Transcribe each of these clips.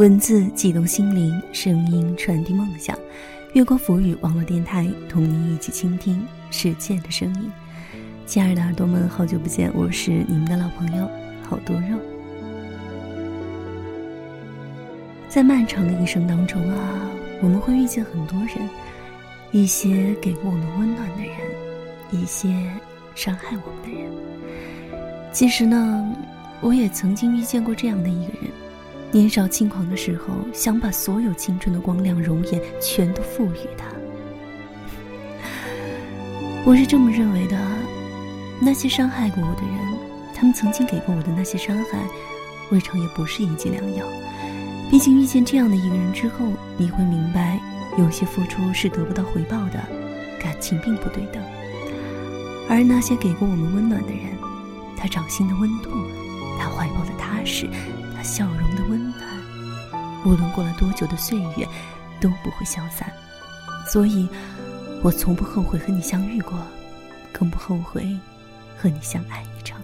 文字悸动心灵，声音传递梦想。月光浮语网络电台，同你一起倾听世界的声音。亲爱的耳朵们，好久不见，我是你们的老朋友好多肉。在漫长的一生当中啊，我们会遇见很多人，一些给过我们温暖的人，一些伤害我们的人。其实呢，我也曾经遇见过这样的一个人。年少轻狂的时候，想把所有青春的光亮、容颜全都赋予他。我是这么认为的：那些伤害过我的人，他们曾经给过我的那些伤害，未尝也不是一剂良药。毕竟遇见这样的一个人之后，你会明白，有些付出是得不到回报的，感情并不对等。而那些给过我们温暖的人，他掌心的温度，他怀抱的踏实。他笑容的温，无论过了多久的岁月，都不会消散。所以，我从不后悔和你相遇过，更不后悔和你相爱一场。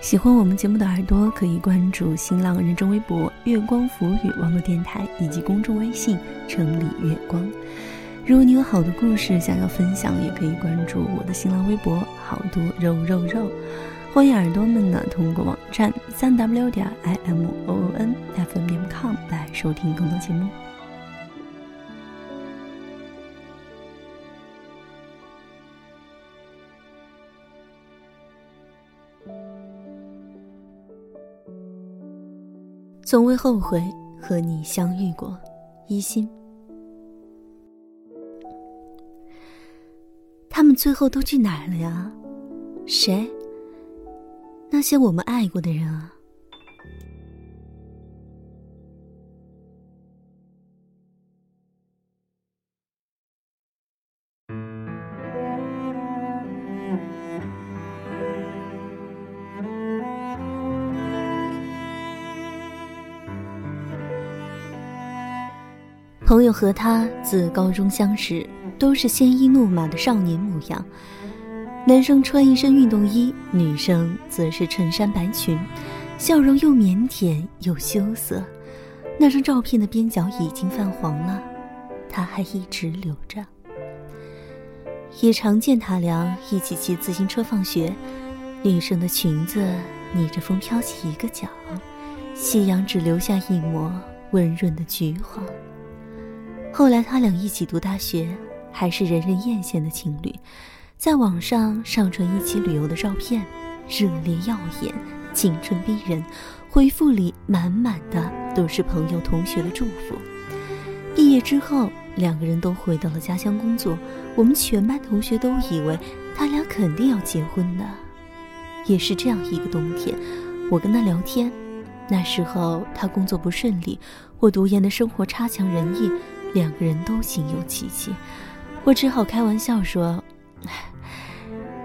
喜欢我们节目的耳朵，可以关注新浪认证微博“月光浮语”网络电台以及公众微信“城里月光”。如果你有好的故事想要分享，也可以关注我的新浪微博“好多肉肉肉”。欢迎耳朵们呢通过网站三 w 点 i m o o n f m 点 com 来收听更多节目。从未后悔和你相遇过，一心。他们最后都去哪儿了呀？谁？那些我们爱过的人啊。朋友和他自高中相识，都是鲜衣怒马的少年模样。男生穿一身运动衣，女生则是衬衫白裙，笑容又腼腆又羞涩。那张照片的边角已经泛黄了，他还一直留着。也常见他俩一起骑自行车放学，女生的裙子逆着风飘起一个角，夕阳只留下一抹温润的橘黄。后来他俩一起读大学，还是人人艳羡的情侣，在网上上传一起旅游的照片，热烈耀眼，青春逼人。回复里满满的都是朋友同学的祝福。毕业之后，两个人都回到了家乡工作。我们全班同学都以为他俩肯定要结婚的。也是这样一个冬天，我跟他聊天，那时候他工作不顺利，我读研的生活差强人意。两个人都心有戚戚，我只好开玩笑说：“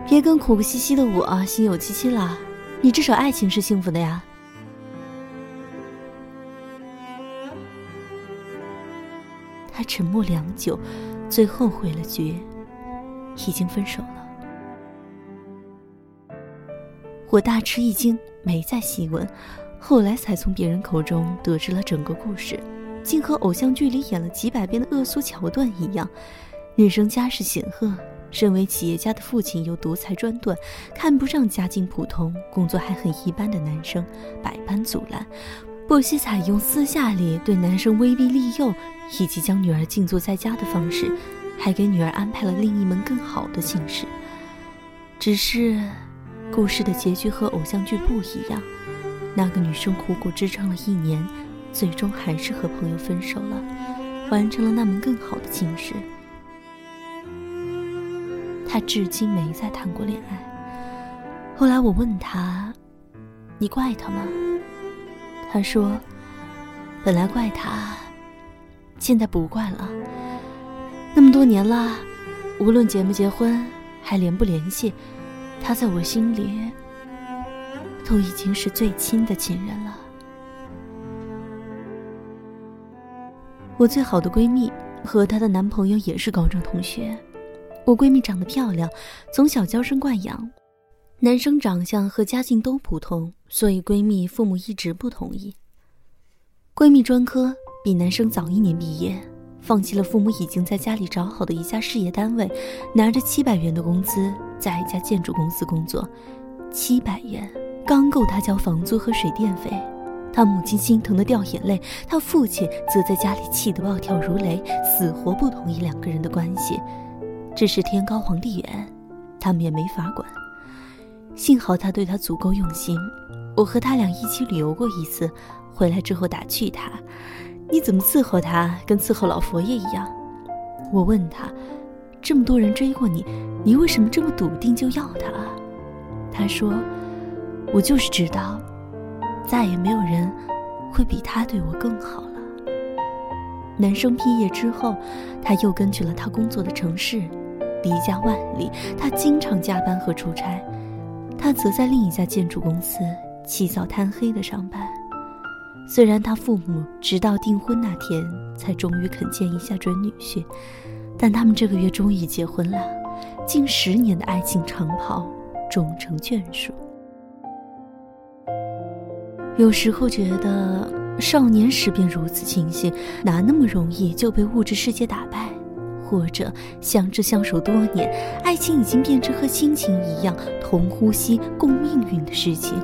别跟苦兮兮的我心有戚戚了，你至少爱情是幸福的呀。”他沉默良久，最后回了句：“已经分手了。”我大吃一惊，没再细问，后来才从别人口中得知了整个故事。竟和偶像剧里演了几百遍的恶俗桥段一样。女生家世显赫，身为企业家的父亲又独裁专断，看不上家境普通、工作还很一般的男生，百般阻拦，不惜采用私下里对男生威逼利诱，以及将女儿静坐在家的方式，还给女儿安排了另一门更好的亲事。只是，故事的结局和偶像剧不一样。那个女生苦苦支撑了一年。最终还是和朋友分手了，完成了那门更好的亲事。他至今没再谈过恋爱。后来我问他：“你怪他吗？”他说：“本来怪他，现在不怪了。那么多年了，无论结不结婚，还联不联系，他在我心里都已经是最亲的亲人了。”我最好的闺蜜和她的男朋友也是高中同学，我闺蜜长得漂亮，从小娇生惯养。男生长相和家境都普通，所以闺蜜父母一直不同意。闺蜜专科比男生早一年毕业，放弃了父母已经在家里找好的一家事业单位，拿着七百元的工资，在一家建筑公司工作。七百元刚够她交房租和水电费。他母亲心疼的掉眼泪，他父亲则在家里气得暴跳如雷，死活不同意两个人的关系。只是天高皇帝远，他们也没法管。幸好他对她足够用心，我和他俩一起旅游过一次，回来之后打趣他：“你怎么伺候他，跟伺候老佛爷一样？”我问他：“这么多人追过你，你为什么这么笃定就要他？”他说：“我就是知道，再也没有人会比他对我更好了。”男生毕业之后，他又跟去了他工作的城市。离家万里，他经常加班和出差，他则在另一家建筑公司起早贪黑的上班。虽然他父母直到订婚那天才终于肯见一下准女婿，但他们这个月终于结婚了，近十年的爱情长跑终成眷属。有时候觉得少年时便如此清醒，哪那么容易就被物质世界打败？或者相知相守多年，爱情已经变成和亲情一样同呼吸共命运的事情，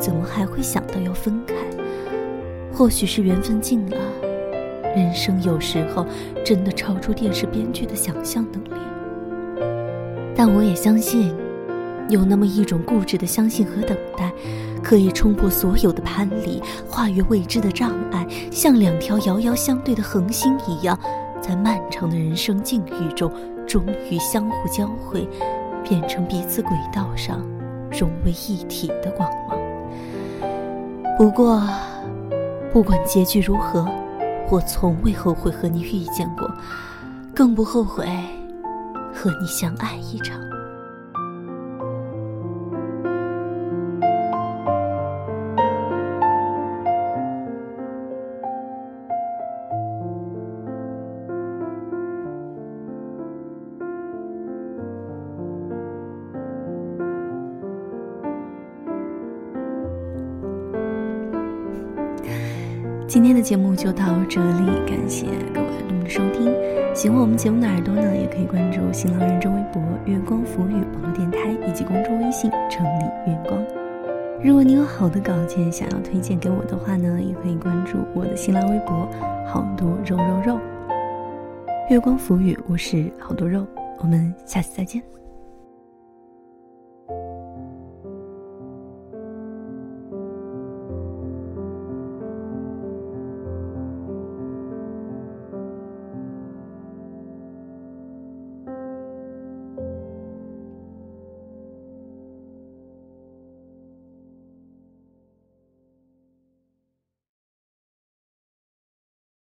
怎么还会想到要分开？或许是缘分尽了，人生有时候真的超出电视编剧的想象能力。但我也相信，有那么一种固执的相信和等待，可以冲破所有的藩篱，跨越未知的障碍，像两条遥遥相对的恒星一样。在漫长的人生境遇中，终于相互交汇，变成彼此轨道上融为一体的光芒。不过，不管结局如何，我从未后悔和你遇见过，更不后悔和你相爱一场。今天的节目就到这里，感谢各位耳朵的收听。喜欢我们节目的耳朵呢，也可以关注新浪认证微博“月光浮语”网络电台以及公众微信“城里月光”。如果你有好的稿件想要推荐给我的话呢，也可以关注我的新浪微博“好多肉肉肉”。月光浮语，我是好多肉，我们下次再见。